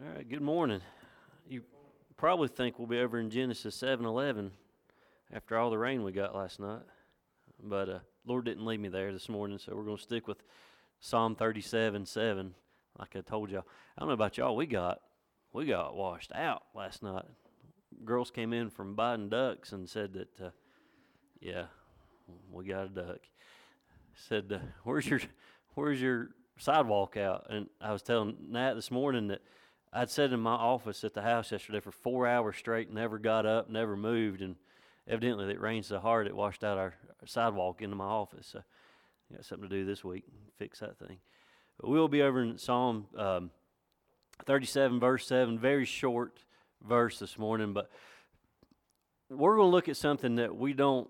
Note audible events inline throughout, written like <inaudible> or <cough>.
All right, good morning. You probably think we'll be over in Genesis 7 11 after all the rain we got last night. But uh, Lord didn't leave me there this morning, so we're going to stick with Psalm 37 7, like I told y'all. I don't know about y'all, we got we got washed out last night. Girls came in from buying ducks and said that, uh, yeah, we got a duck. Said, uh, where's your where's your sidewalk out? And I was telling Nat this morning that I'd sat in my office at the house yesterday for four hours straight, never got up, never moved, and evidently it rained so hard it washed out our sidewalk into my office. So I got something to do this week, fix that thing. But we'll be over in Psalm um, 37, verse 7, very short verse this morning, but we're going to look at something that we don't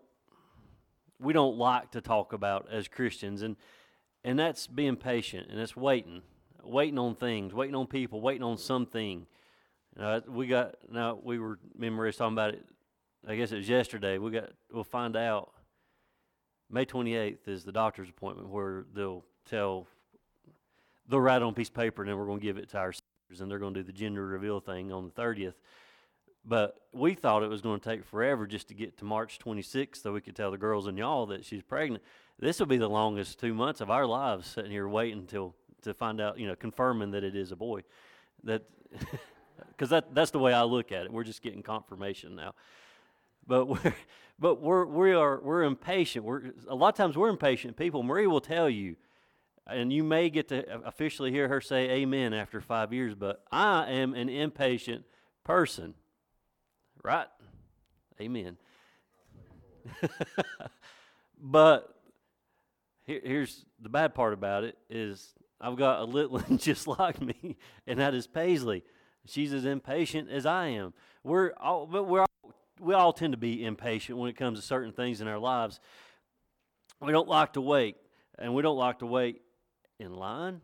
we don't like to talk about as Christians, and and that's being patient and that's waiting waiting on things, waiting on people, waiting on something. Uh, we got now we were me and Maria talking about it. I guess it was yesterday. We got we'll find out. May twenty eighth is the doctor's appointment where they'll tell they'll write on a piece of paper and then we're going to give it to our sisters and they're going to do the gender reveal thing on the thirtieth. But we thought it was going to take forever just to get to March 26th so we could tell the girls and y'all that she's pregnant. This will be the longest two months of our lives sitting here waiting until to find out, you know, confirming that it is a boy. That <laughs> because that that's the way I look at it. We're just getting confirmation now. But we're <laughs> but we're we are we're impatient. We're a lot of times we're impatient people. Marie will tell you, and you may get to officially hear her say amen after five years, but I am an impatient person. Right? Amen. <laughs> but here, here's the bad part about it is I've got a little <laughs> one just like me, and that is Paisley. She's as impatient as I am. We're all, but we're all, we all tend to be impatient when it comes to certain things in our lives. We don't like to wait, and we don't like to wait in line.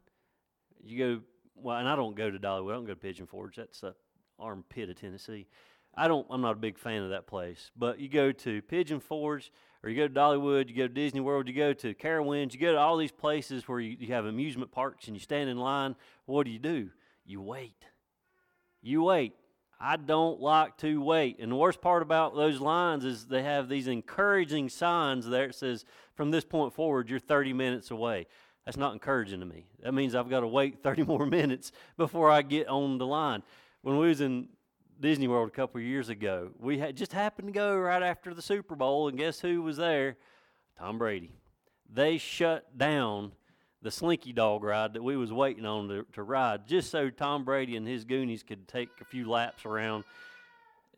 You go well, and I don't go to Dollywood. I don't go to Pigeon Forge. That's the armpit of Tennessee. I don't. I'm not a big fan of that place. But you go to Pigeon Forge or you go to Dollywood, you go to Disney World, you go to Carowinds, you go to all these places where you, you have amusement parks and you stand in line. What do you do? You wait. You wait. I don't like to wait. And the worst part about those lines is they have these encouraging signs there. It says, from this point forward, you're 30 minutes away. That's not encouraging to me. That means I've got to wait <laughs> 30 more minutes before I get on the line. When we was in Disney World a couple of years ago. We had just happened to go right after the Super Bowl, and guess who was there? Tom Brady. They shut down the Slinky Dog ride that we was waiting on to, to ride, just so Tom Brady and his Goonies could take a few laps around.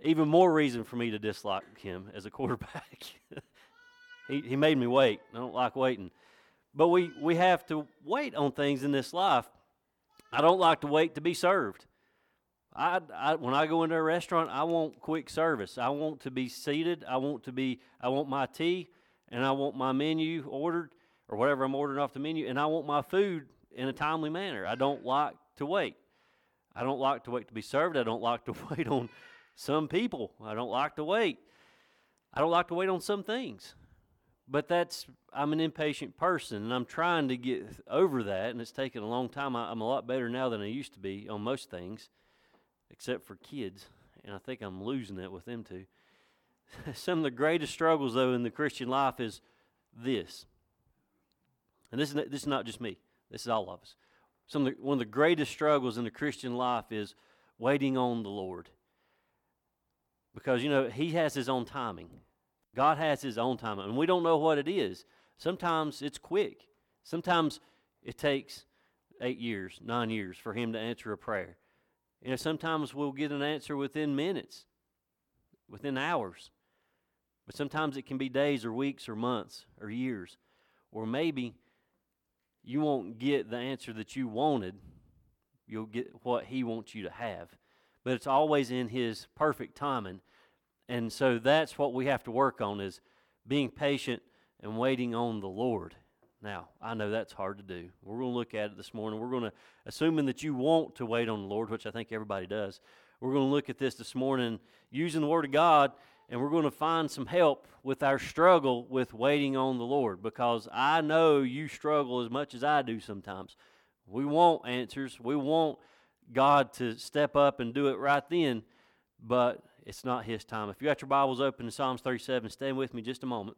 Even more reason for me to dislike him as a <laughs> quarterback. he, he made me wait. I don't like waiting. But we, we have to wait on things in this life. I don't like to wait to be served. I, I, when I go into a restaurant, I want quick service. I want to be seated. I want to be. I want my tea, and I want my menu ordered or whatever I'm ordering off the menu, and I want my food in a timely manner. I don't like to wait. I don't like to wait to be served. I don't like to <laughs> wait on some people. I don't like to wait. I don't like to wait on some things. But that's I'm an impatient person, and I'm trying to get over that, and it's taken a long time. I, I'm a lot better now than I used to be on most things except for kids, and I think I'm losing it with them too. <laughs> Some of the greatest struggles, though, in the Christian life is this. And this is, this is not just me, this is all of us. Some of the, one of the greatest struggles in the Christian life is waiting on the Lord. Because, you know, He has His own timing. God has His own timing, and we don't know what it is. Sometimes it's quick, sometimes it takes eight years, nine years for Him to answer a prayer. You know, sometimes we'll get an answer within minutes, within hours. But sometimes it can be days or weeks or months or years. Or maybe you won't get the answer that you wanted. You'll get what He wants you to have. But it's always in His perfect timing. And so that's what we have to work on is being patient and waiting on the Lord. Now, I know that's hard to do. We're going to look at it this morning. We're going to, assuming that you want to wait on the Lord, which I think everybody does, we're going to look at this this morning using the Word of God, and we're going to find some help with our struggle with waiting on the Lord because I know you struggle as much as I do sometimes. We want answers, we want God to step up and do it right then, but it's not His time. If you got your Bibles open to Psalms 37, stand with me just a moment.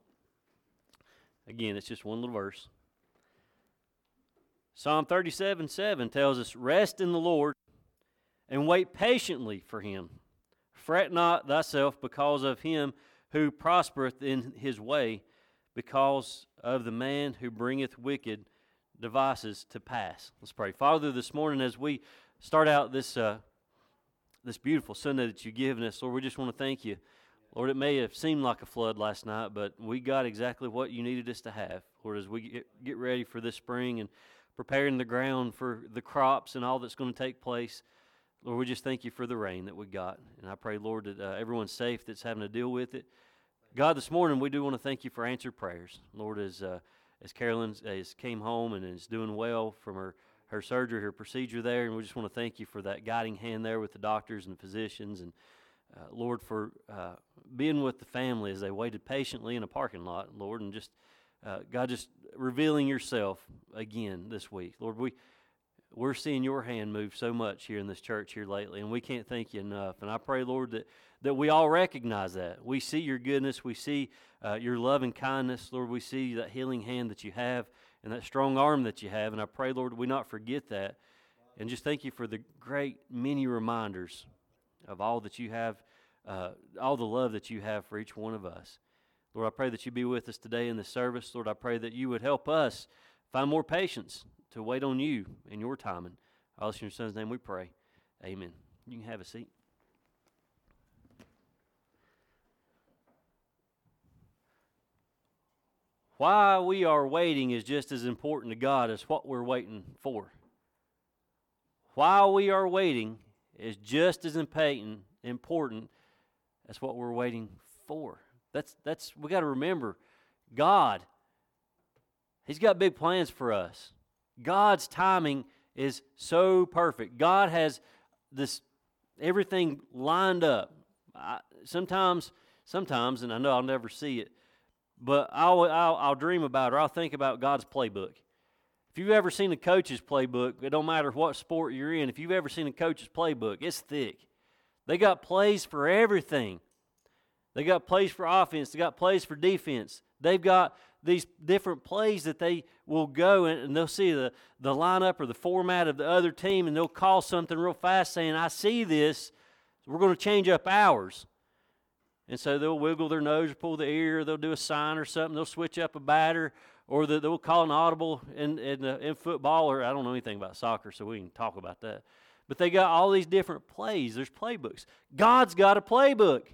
Again, it's just one little verse. Psalm 37 7 tells us, Rest in the Lord and wait patiently for him. Fret not thyself because of him who prospereth in his way, because of the man who bringeth wicked devices to pass. Let's pray. Father, this morning as we start out this uh, this beautiful Sunday that you've given us, Lord, we just want to thank you. Lord, it may have seemed like a flood last night, but we got exactly what you needed us to have. Lord, as we get, get ready for this spring and preparing the ground for the crops and all that's going to take place. Lord, we just thank you for the rain that we got. And I pray, Lord, that uh, everyone's safe that's having to deal with it. God, this morning we do want to thank you for answered prayers. Lord, as, uh, as Carolyn has came home and is doing well from her, her surgery, her procedure there, and we just want to thank you for that guiding hand there with the doctors and the physicians. And uh, Lord, for uh, being with the family as they waited patiently in a parking lot, Lord, and just uh, God, just revealing yourself again this week. Lord, we, we're seeing your hand move so much here in this church here lately, and we can't thank you enough. And I pray, Lord, that, that we all recognize that. We see your goodness, we see uh, your love and kindness. Lord, we see that healing hand that you have and that strong arm that you have. And I pray, Lord, we not forget that. And just thank you for the great many reminders of all that you have, uh, all the love that you have for each one of us. Lord, I pray that you be with us today in this service. Lord, I pray that you would help us find more patience to wait on you in your timing. All in your son's name we pray. Amen. You can have a seat. Why we are waiting is just as important to God as what we're waiting for. While we are waiting is just as important as what we're waiting for. That's that's we got to remember God He's got big plans for us. God's timing is so perfect. God has this everything lined up. I, sometimes sometimes and I know I'll never see it, but I'll, I'll I'll dream about or I'll think about God's playbook. If you've ever seen a coach's playbook, it don't matter what sport you're in, if you've ever seen a coach's playbook, it's thick. They got plays for everything. They got plays for offense, they got plays for defense. They've got these different plays that they will go and, they'll see the, the lineup or the format of the other team and they'll call something real fast saying, I see this, we're going to change up ours. And so they'll wiggle their nose or pull the ear, they'll do a sign or something, they'll switch up a batter, or they'll call an audible in, in, uh, in football, or I don't know anything about soccer, so we can talk about that. But they got all these different plays. There's playbooks. God's got a playbook.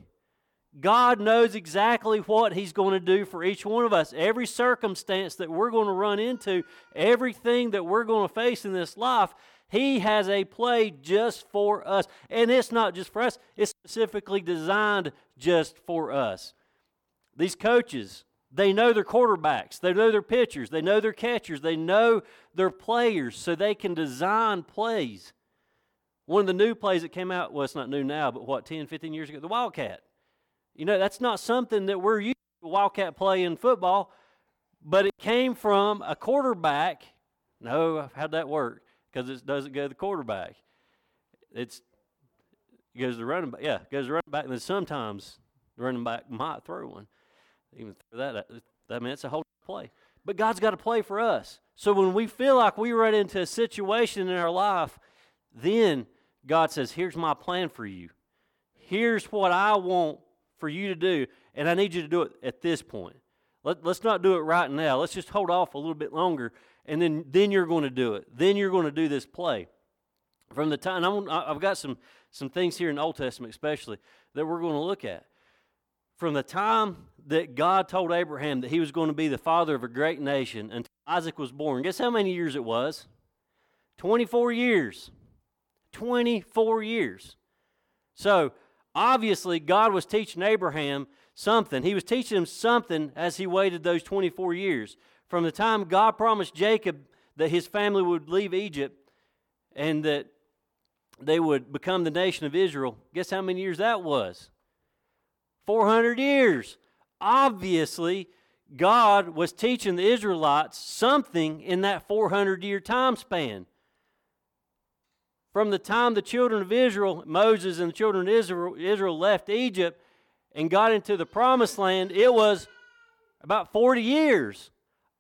God knows exactly what He's going to do for each one of us. Every circumstance that we're going to run into, everything that we're going to face in this life, He has a play just for us. And it's not just for us, it's specifically designed just for us. These coaches, they know their quarterbacks, they know their pitchers, they know their catchers, they know their players, so they can design plays. One of the new plays that came out, well, it's not new now, but what, 10, 15 years ago? The Wildcat. You know, that's not something that we're used to Wildcat play in football, but it came from a quarterback. No, how'd that work? Because it doesn't go to the quarterback. It's it goes to the running back. Yeah, it goes to the running back, and then sometimes the running back might throw one. Even throw that, that I mean, it's a whole play. But God's got a play for us. So when we feel like we run into a situation in our life, then God says, Here's my plan for you. Here's what I want for you to do, and I need you to do it at this point. Let, let's not do it right now. Let's just hold off a little bit longer, and then, then you're going to do it. Then you're going to do this play. From the time, I'm, I've got some, some things here in the Old Testament, especially, that we're going to look at. From the time that God told Abraham that he was going to be the father of a great nation until Isaac was born, guess how many years it was? 24 years. 24 years. So Obviously, God was teaching Abraham something. He was teaching him something as he waited those 24 years. From the time God promised Jacob that his family would leave Egypt and that they would become the nation of Israel, guess how many years that was? 400 years. Obviously, God was teaching the Israelites something in that 400 year time span. From the time the children of Israel, Moses and the children of Israel, Israel left Egypt and got into the promised land, it was about 40 years.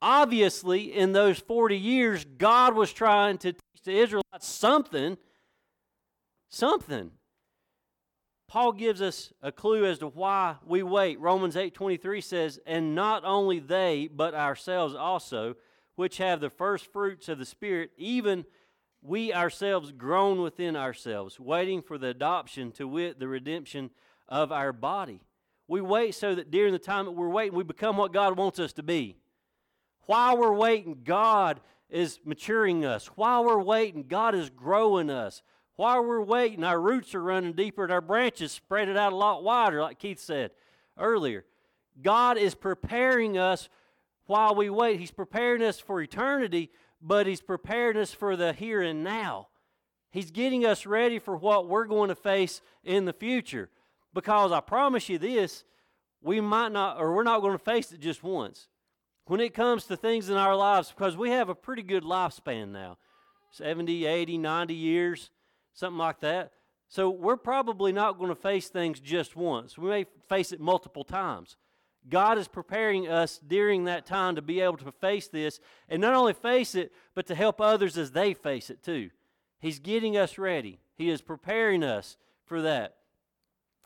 Obviously, in those 40 years, God was trying to teach the Israelites something. Something. Paul gives us a clue as to why we wait. Romans 8:23 says, "And not only they, but ourselves also, which have the first fruits of the Spirit, even we ourselves groan within ourselves, waiting for the adoption to wit the redemption of our body." We wait so that during the time that we're waiting, we become what God wants us to be. While we're waiting, God is maturing us. While we're waiting, God is growing us. While we're waiting, our roots are running deeper and our branches spread it out a lot wider, like Keith said earlier. God is preparing us while we wait. He's preparing us for eternity, but He's preparing us for the here and now. He's getting us ready for what we're going to face in the future. Because I promise you this, we might not, or we're not going to face it just once. When it comes to things in our lives, because we have a pretty good lifespan now 70, 80, 90 years something like that. So we're probably not going to face things just once. We may face it multiple times. God is preparing us during that time to be able to face this, and not only face it, but to help others as they face it too. He's getting us ready, He is preparing us for that.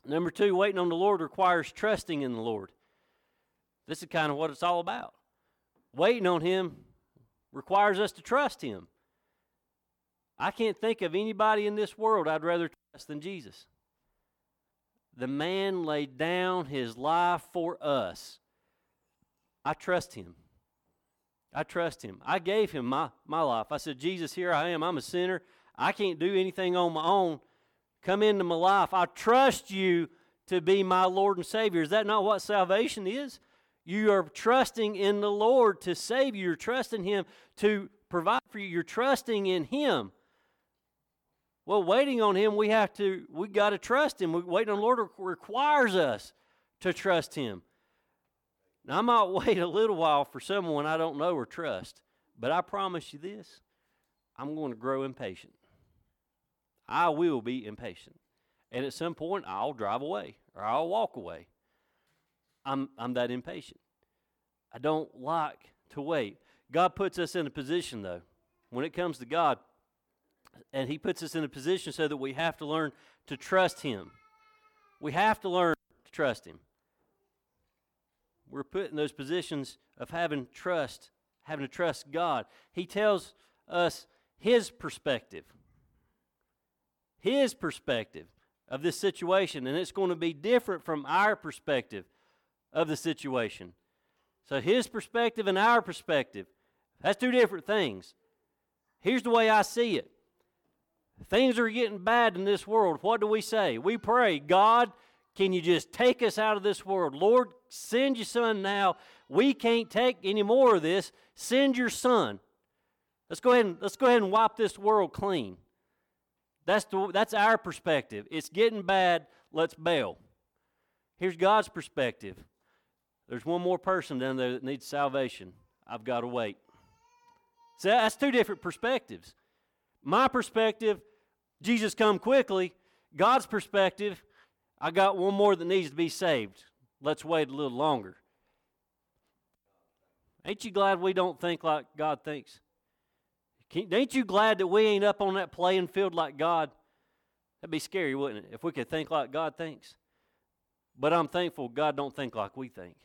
Number two, waiting on the Lord requires trusting in the Lord. This is kind of what it's all about. Waiting on Him requires us to trust Him. I can't think of anybody in this world I'd rather trust than Jesus. The man laid down his life for us. I trust him. I trust him. I gave him my, my life. I said, Jesus, here I am. I'm a sinner. I can't do anything on my own. Come into my life. I trust you to be my Lord and Savior. Is that not what salvation is? You are trusting in the Lord to save you. You're trusting Him to provide for you. You're trusting in Him. Well, waiting on Him, we have to, we got to trust Him. Waiting on the Lord requires us to trust Him. Now, I might <laughs> wait a little while for someone I don't know or trust, but I promise you this I'm going to grow impatient. I will be impatient. And at some point, I'll drive away or I'll walk away. I'm, I'm that impatient. I don't like to wait. God puts us in a position, though, when it comes to God, and He puts us in a position so that we have to learn to trust Him. We have to learn to trust Him. We're put in those positions of having trust, having to trust God. He tells us His perspective, His perspective of this situation, and it's going to be different from our perspective of the situation. So, His perspective and our perspective, that's two different things. Here's the way I see it Things are getting bad in this world. What do we say? We pray, God, can you just take us out of this world? Lord, send your son now. We can't take any more of this. Send your son. Let's go ahead and let's go ahead and wipe this world clean. That's the, that's our perspective. It's getting bad. Let's bail. Here's God's perspective. There's one more person down there that needs salvation. I've got to wait. So that's two different perspectives. My perspective, Jesus come quickly. God's perspective, I got one more that needs to be saved. Let's wait a little longer. Ain't you glad we don't think like God thinks? Ain't you glad that we ain't up on that playing field like God? That'd be scary, wouldn't it, if we could think like God thinks? But I'm thankful God don't think like we think.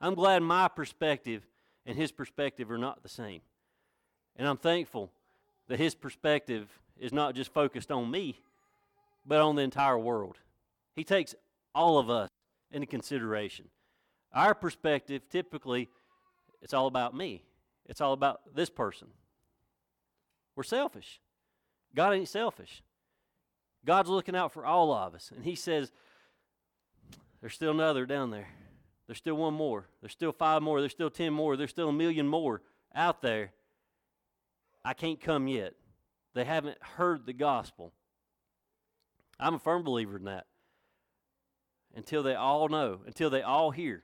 I'm glad my perspective and his perspective are not the same. And I'm thankful that his perspective is not just focused on me, but on the entire world. He takes all of us into consideration. Our perspective, typically, it's all about me, it's all about this person. We're selfish. God ain't selfish. God's looking out for all of us. And He says, There's still another down there. There's still one more. There's still five more. There's still ten more. There's still a million more out there I can't come yet. They haven't heard the gospel. I'm a firm believer in that. Until they all know, until they all hear.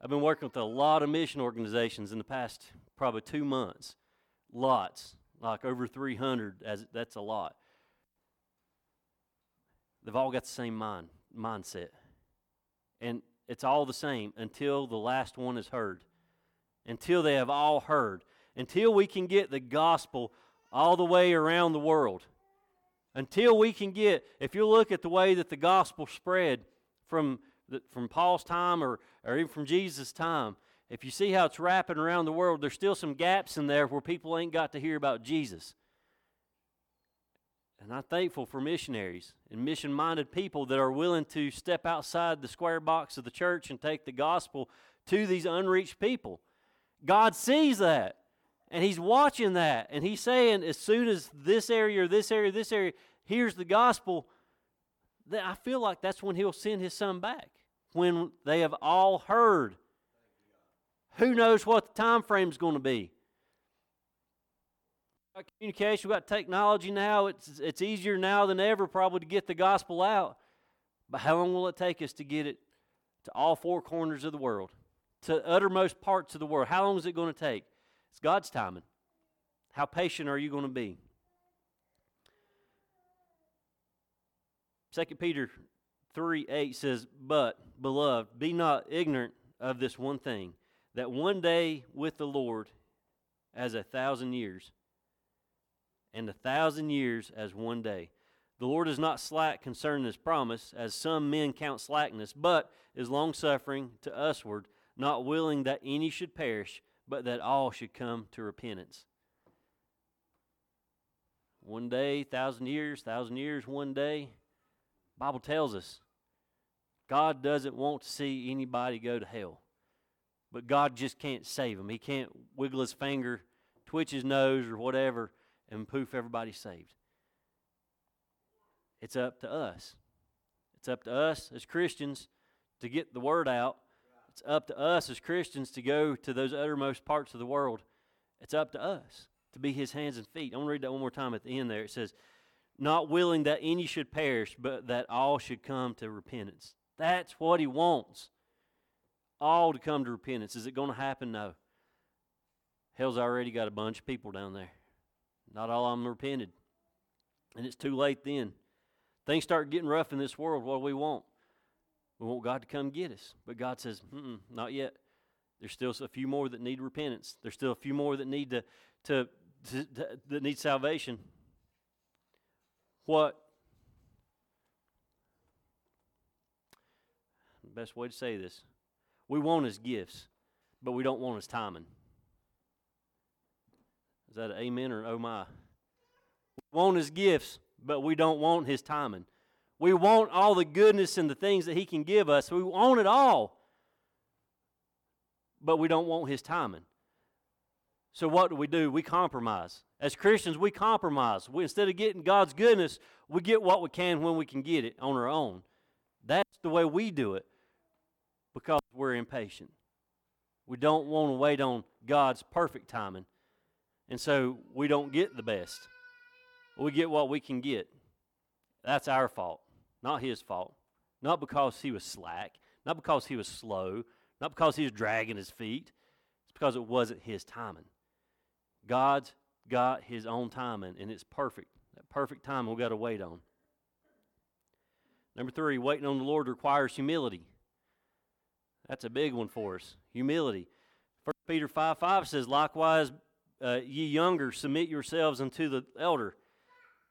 I've been working with a lot of mission organizations in the past probably two months. Lots, like over 300, as that's a lot. they've all got the same mind mindset. And it's all the same until the last one is heard. Until they have all heard. Until we can get the gospel all the way around the world. Until we can get, if you look at the way that the gospel spread from, the, from Paul's time or, or even from Jesus' time, if you see how it's wrapping around the world, there's still some gaps in there where people ain't got to hear about Jesus. And I'm thankful for missionaries and mission minded people that are willing to step outside the square box of the church and take the gospel to these unreached people. God sees that. And He's watching that. And He's saying, as soon as this area or this area, this area hears the gospel, that I feel like that's when He'll send His Son back. When they have all heard. Who knows what the time frame is going to be? got communication, we've got technology now. It's, it's easier now than ever, probably, to get the gospel out. But how long will it take us to get it to all four corners of the world, to uttermost parts of the world? How long is it going to take? It's God's timing. How patient are you going to be? 2 Peter 3 8 says, But, beloved, be not ignorant of this one thing, that one day with the Lord as a thousand years and a thousand years as one day. The Lord is not slack concerning his promise, as some men count slackness, but is longsuffering to usward, not willing that any should perish, but that all should come to repentance. One day, thousand years, thousand years, one day. Bible tells us God doesn't want to see anybody go to hell. But God just can't save them. He can't wiggle his finger, twitch his nose, or whatever and poof, everybody's saved. It's up to us. It's up to us as Christians to get the word out. It's up to us as Christians to go to those uttermost parts of the world. It's up to us to be his hands and feet. I want to read that one more time at the end there. It says, Not willing that any should perish, but that all should come to repentance. That's what he wants. All to come to repentance. Is it going to happen? No. Hell's already got a bunch of people down there. Not all of them repented. And it's too late then. Things start getting rough in this world. What do we want? We want God to come get us. But God says, not yet. There's still a few more that need repentance. There's still a few more that need to, to, to, to that need salvation. What best way to say this? We want his gifts, but we don't want his timing. Is that an amen or an oh my? We want his gifts, but we don't want his timing. We want all the goodness and the things that he can give us. We want it all, but we don't want his timing. So what do we do? We compromise. As Christians, we compromise. We, instead of getting God's goodness, we get what we can when we can get it on our own. That's the way we do it because we're impatient. We don't want to wait on God's perfect timing. And so we don't get the best. We get what we can get. That's our fault, not his fault. Not because he was slack, not because he was slow, not because he was dragging his feet. It's because it wasn't his timing. God's got his own timing, and it's perfect. That perfect timing we've got to wait on. Number three, waiting on the Lord requires humility. That's a big one for us. Humility. 1 Peter 5 5 says, Likewise, uh, ye younger, submit yourselves unto the elder.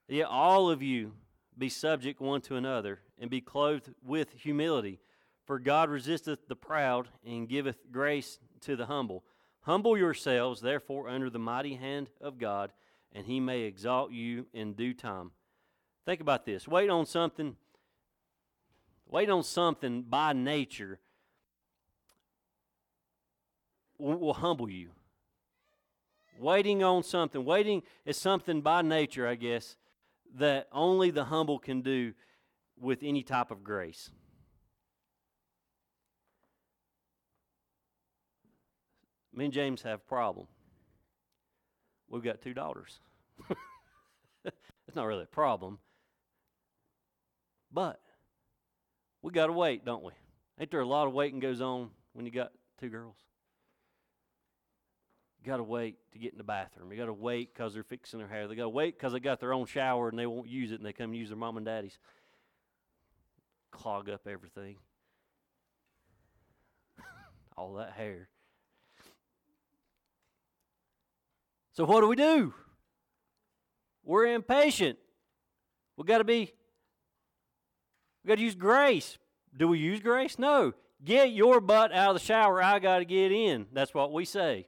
Yet all of you be subject one to another, and be clothed with humility. For God resisteth the proud, and giveth grace to the humble. Humble yourselves, therefore, under the mighty hand of God, and he may exalt you in due time. Think about this. Wait on something. Wait on something by nature will, humble you. Waiting on something. Waiting is something by nature, I guess, that only the humble can do with any type of grace. Me and James have a problem. We've got two daughters. <laughs> it's not really a problem. But we got to wait, don't we? Ain't there a lot of waiting goes on when you got two girls? Got to wait to get in the bathroom. You got to wait because they're fixing their hair. They got to wait because they got their own shower and they won't use it and they come use their mom and daddy's. clog up everything. <laughs> All that hair. So, what do we do? We're impatient. we got to be, we got to use grace. Do we use grace? No. Get your butt out of the shower. I got to get in. That's what we say.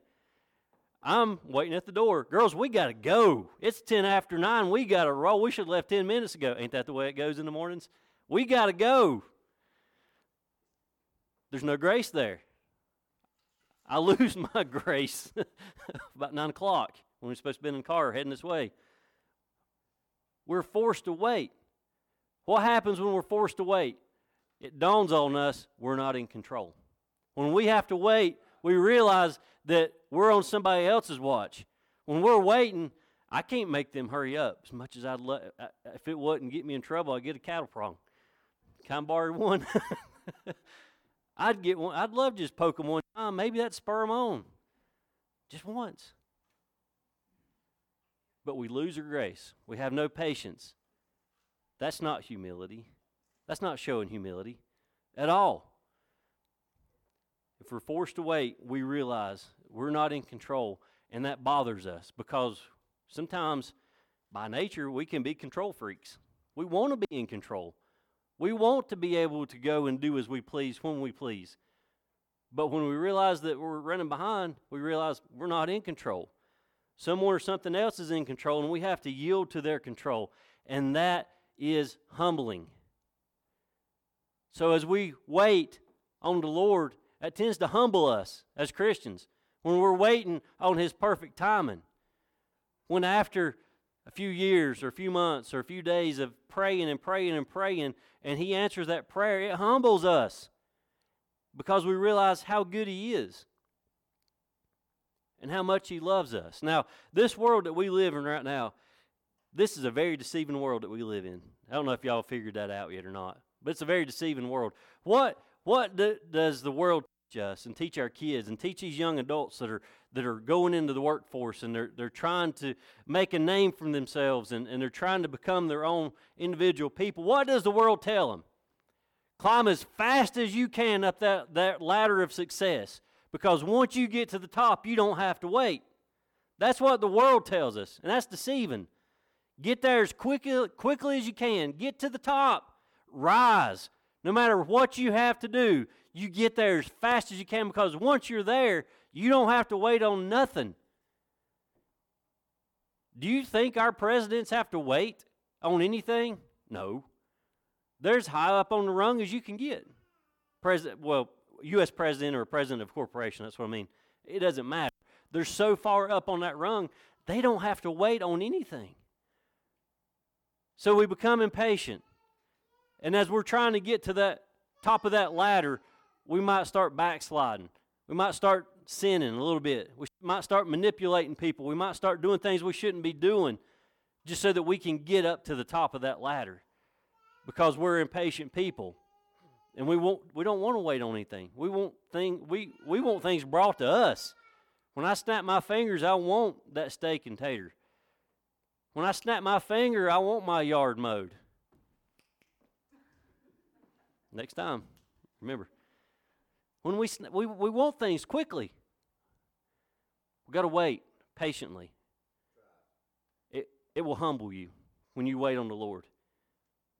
I'm waiting at the door. Girls, we got to go. It's 10 after 9. We got to roll. We should have left 10 minutes ago. Ain't that the way it goes in the mornings? We got to go. There's no grace there. I <laughs> lose my grace <laughs> about 9 o'clock when we're supposed to be in the car heading this way. We're forced to wait. What happens when we're forced to wait? It dawns on us we're not in control. When we have to wait, we realize that we're on somebody else's watch. When we're waiting, I can't make them hurry up as much as I'd love. If it wouldn't get me in trouble, I'd get a cattle prong. Kind of borrow one? <laughs> I'd get one. I'd love to just poke them one time. Maybe that'd spur them on. Just once. But we lose our grace. We have no patience. That's not humility. That's not showing humility at all. If we're forced to wait, we realize we're not in control, and that bothers us because sometimes by nature we can be control freaks. We want to be in control. We want to be able to go and do as we please when we please. But when we realize that we're running behind, we realize we're not in control. Someone or something else is in control, and we have to yield to their control. And that is humbling. So as we wait on the Lord, that tends to humble us as Christians when we're waiting on His perfect timing. When after a few years or a few months or a few days of praying and praying and praying, and He answers that prayer, it humbles us because we realize how good He is and how much He loves us. Now, this world that we live in right now, this is a very deceiving world that we live in. I don't know if y'all figured that out yet or not, but it's a very deceiving world. What what do, does the world us and teach our kids and teach these young adults that are that are going into the workforce and they're, they're trying to make a name for themselves and, and they're trying to become their own individual people. What does the world tell them? Climb as fast as you can up that, that ladder of success because once you get to the top, you don't have to wait. That's what the world tells us, and that's deceiving. Get there as quickly, quickly as you can. Get to the top. Rise. No matter what you have to do, you get there as fast as you can because once you're there, you don't have to wait on nothing. Do you think our presidents have to wait on anything? No. They're as high up on the rung as you can get. President, well, U.S. president or president of corporation, that's what I mean. It doesn't matter. They're so far up on that rung, they don't have to wait on anything. So we become impatient. And as we're trying to get to that top of that ladder, we might start backsliding. We might start sinning a little bit. We might start manipulating people. We might start doing things we shouldn't be doing just so that we can get up to the top of that ladder because we're impatient people. And we won't we don't want to wait on anything. We want thing we, we want things brought to us. When I snap my fingers, I want that steak and tater. When I snap my finger, I want my yard mowed. Next time, remember. When we, we, we want things quickly, we've got to wait patiently. It, it will humble you when you wait on the Lord.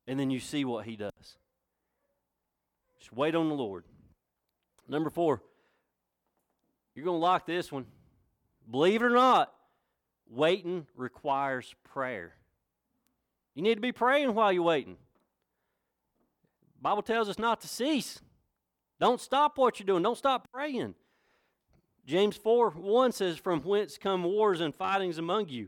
And then you see what He does. Just wait on the Lord. Number four, you're going to like this one. Believe it or not, waiting requires prayer. You need to be praying while you're waiting. Bible tells us not to cease. Don't stop what you're doing. Don't stop praying. James 4 1 says, From whence come wars and fightings among you?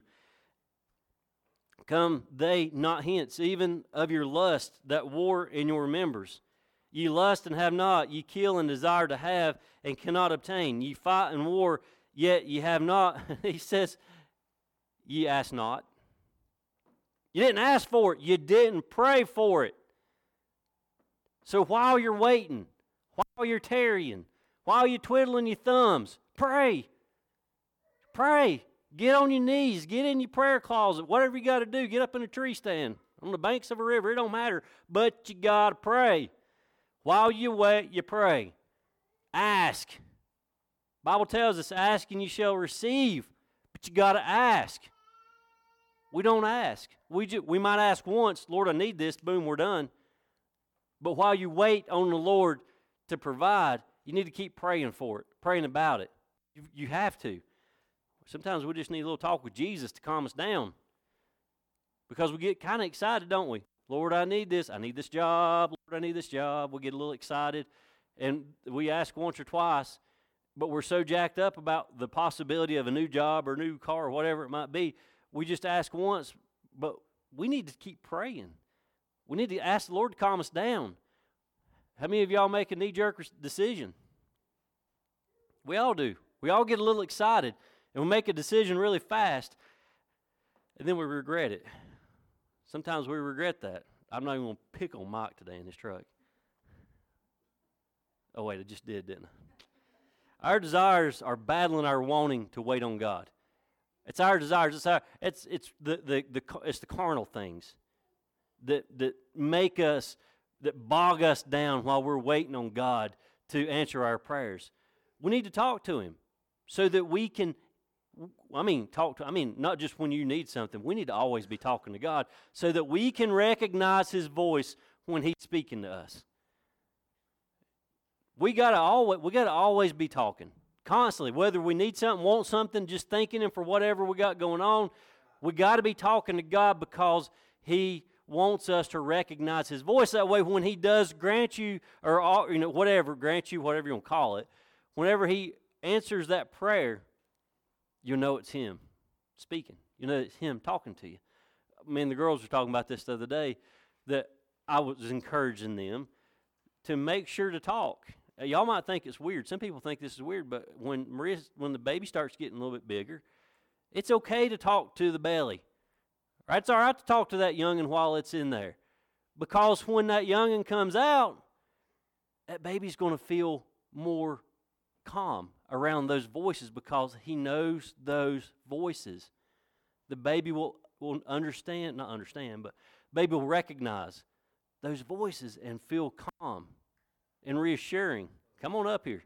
Come they not hence, even of your lust that war in your members. Ye lust and have not, ye kill and desire to have and cannot obtain. Ye fight and war, yet ye have not. <laughs> he says, Ye ask not. You didn't ask for it, you didn't pray for it. So while you're waiting, while you're tarrying, while you're twiddling your thumbs, pray. Pray. Get on your knees. Get in your prayer closet. Whatever you got to do, get up in a tree stand. on the banks of a river. It don't matter. But you got to pray. While you wait, you pray. Ask. Bible tells us, ask and you shall receive. But you got to ask. We don't ask. We, just, we might ask once, Lord, I need this. Boom, we're done. But while you wait on the Lord to provide, you need to keep praying for it, praying about it. You, you have to. Sometimes we just need a little talk with Jesus to calm us down. Because we get kind of excited, don't we? Lord, I need this. I need this job. Lord, I need this job. We get a little excited. And we ask once or twice, but we're so jacked up about the possibility of a new job or new car or whatever it might be. We just ask once, but we need to keep praying. We need to ask the Lord to calm us down. How many of y'all make a knee jerk decision? We all do. We all get a little excited and we make a decision really fast and then we regret it. Sometimes we regret that. I'm not even going to pick on Mike today in his truck. Oh, wait, I just did, didn't I? Our desires are battling our wanting to wait on God. It's our desires. It's, our, it's, it's, the, the, the, it's the carnal things that, that make us, that bog us down while we're waiting on God to answer our prayers. We need to talk to Him so that we can I mean, talk to, I mean, not just when you need something. We need to always be talking to God so that we can recognize His voice when He's speaking to us. We gotta always, we gotta always be talking constantly. Whether we need something, want something, just thanking Him for whatever we got going on, we got to be talking to God because He wants us to recognize His voice. That way, when He does grant you, or you know, whatever, grant you, whatever you want to call it, whenever He answers that prayer you'll know it's Him speaking. You know it's Him talking to you. Me and the girls were talking about this the other day that I was encouraging them to make sure to talk. Uh, y'all might think it's weird. Some people think this is weird, but when Maria, when the baby starts getting a little bit bigger, it's okay to talk to the belly. Right? It's all right to talk to that youngin while it's in there, because when that youngin comes out, that baby's going to feel more calm around those voices because he knows those voices. The baby will, will understand, not understand, but baby will recognize those voices and feel calm and reassuring. Come on up here.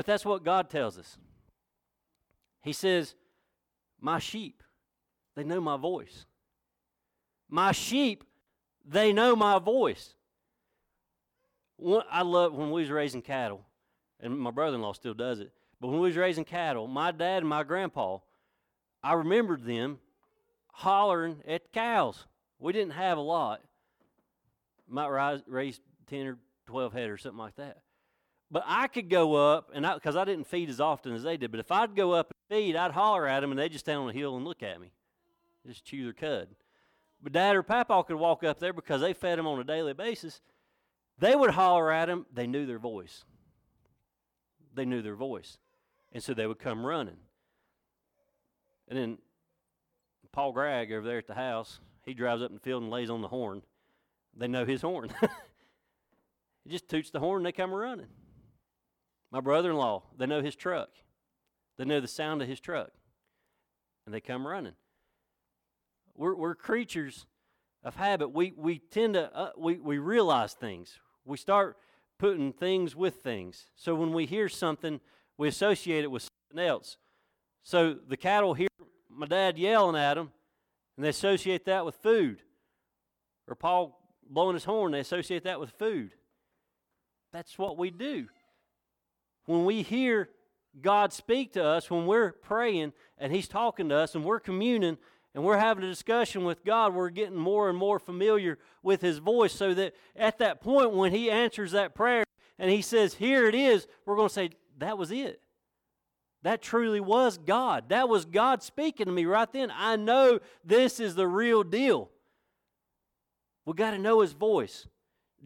But that's what God tells us. He says, My sheep, they know my voice. My sheep, they know my voice. I love when we was raising cattle, and my brother-in-law still does it. But when we was raising cattle, my dad and my grandpa, I remembered them hollering at the cows. We didn't have a lot. Might rise, raise ten or twelve head or something like that. But I could go up, and because I, I, didn't feed as often as they did, but if I'd go up and feed, I'd holler at them, and they'd just stand on the hill and look at me, just chew their cud. But Dad or Papa could walk up there because they fed them on a daily basis, they would holler at them. They knew their voice. They knew their voice. And so they would come running. And then Paul Gregg over there at the house, he drives up in the field and lays on the horn. They know his horn. <laughs> he just toots the horn and they come running. My brother in law, they know his truck. They know the sound of his truck. And they come running. We're, we're creatures of habit. We, we tend to, uh, we, we realize things. We start putting things with things. So when we hear something, we associate it with something else. So the cattle hear my dad yelling at them, and they associate that with food. Or Paul blowing his horn, they associate that with food. That's what we do. When we hear God speak to us, when we're praying and He's talking to us and we're communing, and we're having a discussion with God, we're getting more and more familiar with His voice so that at that point when He answers that prayer and He says, Here it is, we're going to say, That was it. That truly was God. That was God speaking to me right then. I know this is the real deal. we got to know His voice.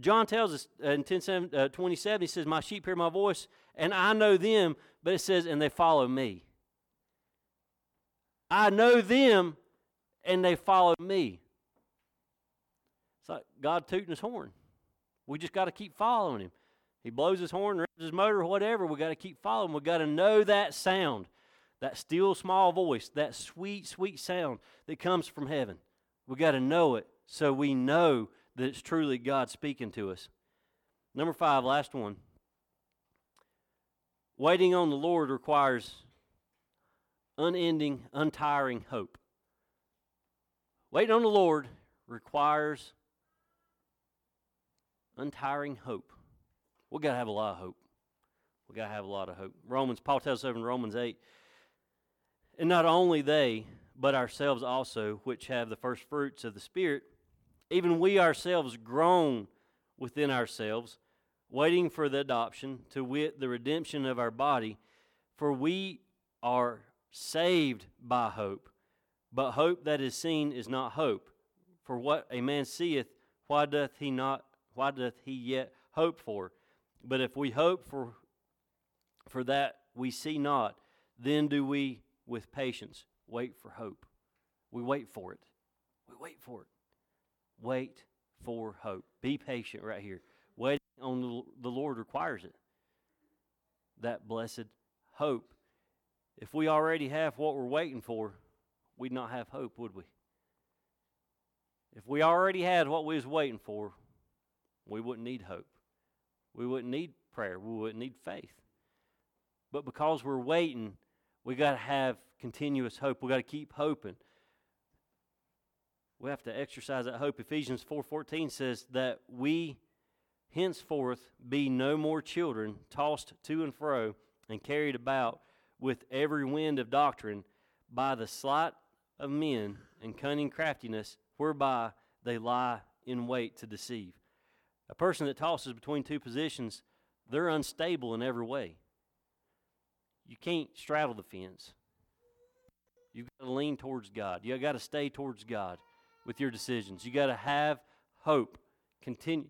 John tells us in 10, uh, 27, he says, My sheep hear my voice, and I know them, but it says, and they follow me. I know them and they follow me. It's like God tooting his horn. We just got to keep following him. He blows his horn, revs his motor, whatever. We got to keep following. We got to know that sound. that still small voice, that sweet, sweet sound that comes from heaven. We got to know it so we know that it's truly God speaking to us. Number five, last one. Waiting on the Lord requires unending, untiring hope. Waiting on the Lord requires untiring hope. We got to have a lot of hope. We got to have a lot of hope. Romans, Paul tells us in Romans 8, and not only they, but ourselves also, which have the first fruits of the Spirit, even we ourselves groan within ourselves, waiting for the adoption, to wit, the redemption of our body. For we are saved by hope. But hope that is seen is not hope. For what a man seeth, why doth he not why doth he yet hope for? But if we hope for for that we see not, then do we with patience wait for hope. We wait for it. We wait for it. Wait for hope. Be patient right here. On the Lord requires it. That blessed hope if we already have what we're waiting for, we'd not have hope, would we? If we already had what we was waiting for, we wouldn't need hope. We wouldn't need prayer. We wouldn't need faith. But because we're waiting, we got to have continuous hope. We got to keep hoping. We have to exercise that hope. Ephesians 4:14 says that we henceforth be no more children tossed to and fro and carried about with every wind of doctrine by the sleight of men and cunning craftiness whereby they lie in wait to deceive. A person that tosses between two positions, they're unstable in every way. You can't straddle the fence. You've got to lean towards God. You've got to stay towards God with your decisions. You've got to have hope, continue,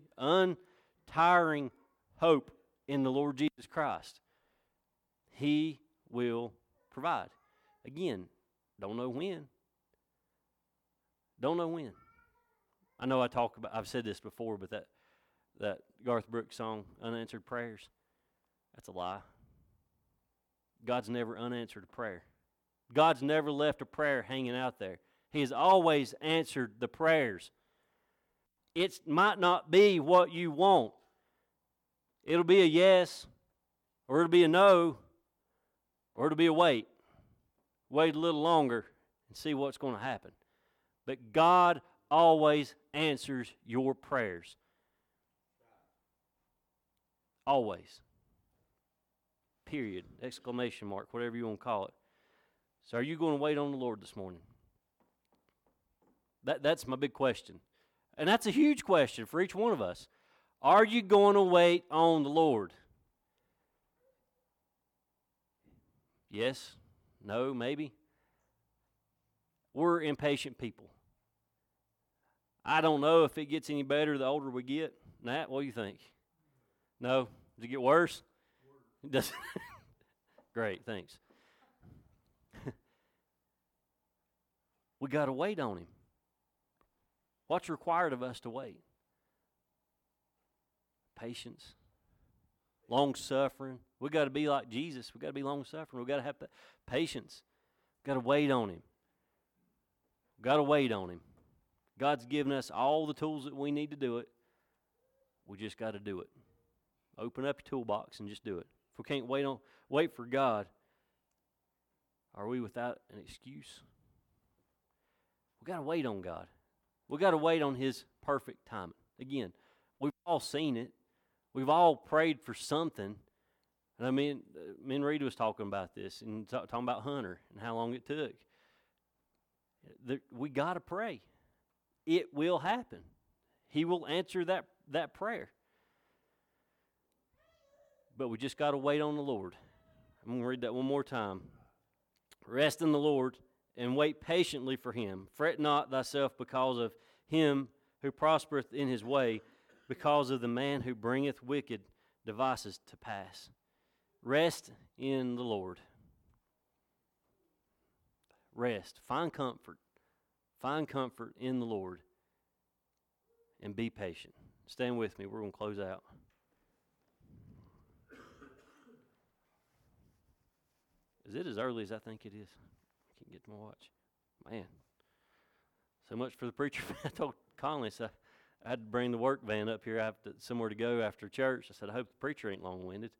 untiring hope in the Lord Jesus Christ. He will provide. Again, don't know when. Don't know when. I know I talk about I've said this before, but that that Garth Brooks song, Unanswered Prayers, that's a lie. God's never unanswered a prayer. God's never left a prayer hanging out there. He has always answered the prayers. It might not be what you want. It'll be a yes or it'll be a no, or it'll be a wait. Wait a little longer and see what's going to happen. But God always answers your prayers. Always. Period. Exclamation mark, whatever you want to call it. So, are you going to wait on the Lord this morning? That, that's my big question. And that's a huge question for each one of us. Are you going to wait on the Lord? Yes, no, maybe. We're impatient people. I don't know if it gets any better the older we get. Nat, what do you think? No? Does it get worse? Does <laughs> Great, thanks. <laughs> we got to wait on him. What's required of us to wait? Patience, long suffering. We got to be like Jesus. We got to be long suffering. We got to have patience. Got to wait on Him. Got to wait on Him. God's given us all the tools that we need to do it. We just got to do it. Open up your toolbox and just do it. If we can't wait on wait for God, are we without an excuse? We got to wait on God. We got to wait on His perfect timing. Again, we've all seen it. We've all prayed for something. And I mean, uh, me and Reed was talking about this and talk, talking about Hunter and how long it took. We got to pray. It will happen. He will answer that, that prayer. But we just got to wait on the Lord. I'm going to read that one more time. Rest in the Lord and wait patiently for him. Fret not thyself because of him who prospereth in his way because of the man who bringeth wicked devices to pass. Rest in the Lord. Rest. Find comfort. Find comfort in the Lord. And be patient. Stand with me. We're going to close out. Is it as early as I think it is? I can't get to my watch. Man. So much for the preacher. <laughs> I told Conley, so I had to bring the work van up here. I have to, somewhere to go after church. I said, I hope the preacher ain't long winded.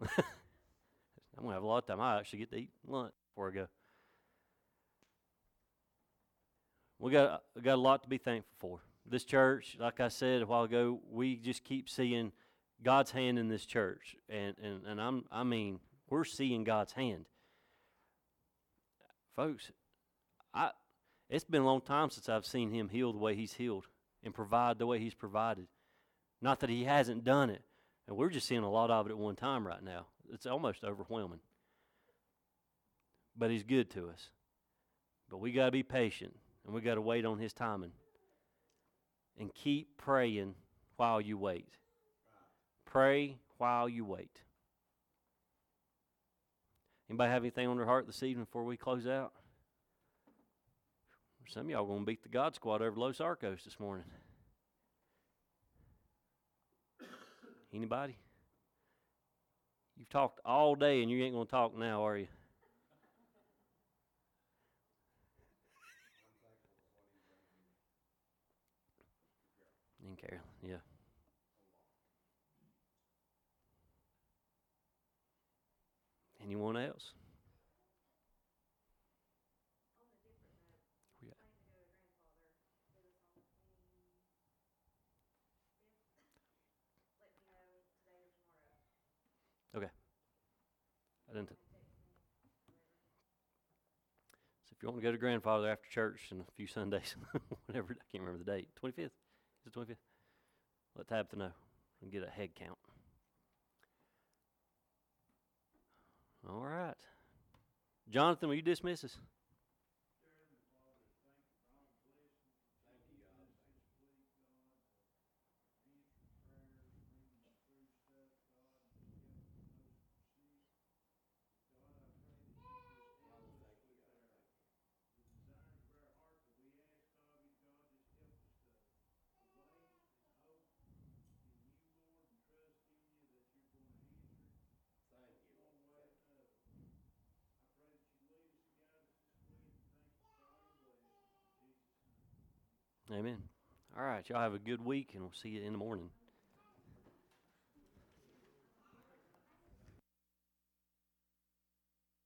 <laughs> I'm going to have a lot of time. I actually get to eat lunch before I go. We got, we got a lot to be thankful for. This church, like I said a while ago, we just keep seeing God's hand in this church. And, and, and I'm, I mean, we're seeing God's hand. Folks, I, it's been a long time since I've seen him heal the way he's healed and provide the way he's provided. Not that he hasn't done it. And we're just seeing a lot of it at one time right now. It's almost overwhelming. But he's good to us. But we got to be patient and we got to wait on his timing. And keep praying while you wait. Pray while you wait. Anybody have anything on their heart this evening before we close out? Some of y'all going to beat the God Squad over Los Arcos this morning. Anybody? You've talked all day and you ain't going to talk now, are you? And Carolyn, yeah. Anyone else? Oh, we Okay. I didn't. So if you want to go to grandfather after church in a few Sundays, <laughs> whatever, I can't remember the date. 25th? Is it 25th? Let Tabitha know and get a head count. All right. Jonathan, will you dismiss us? Amen. All right, y'all have a good week, and we'll see you in the morning.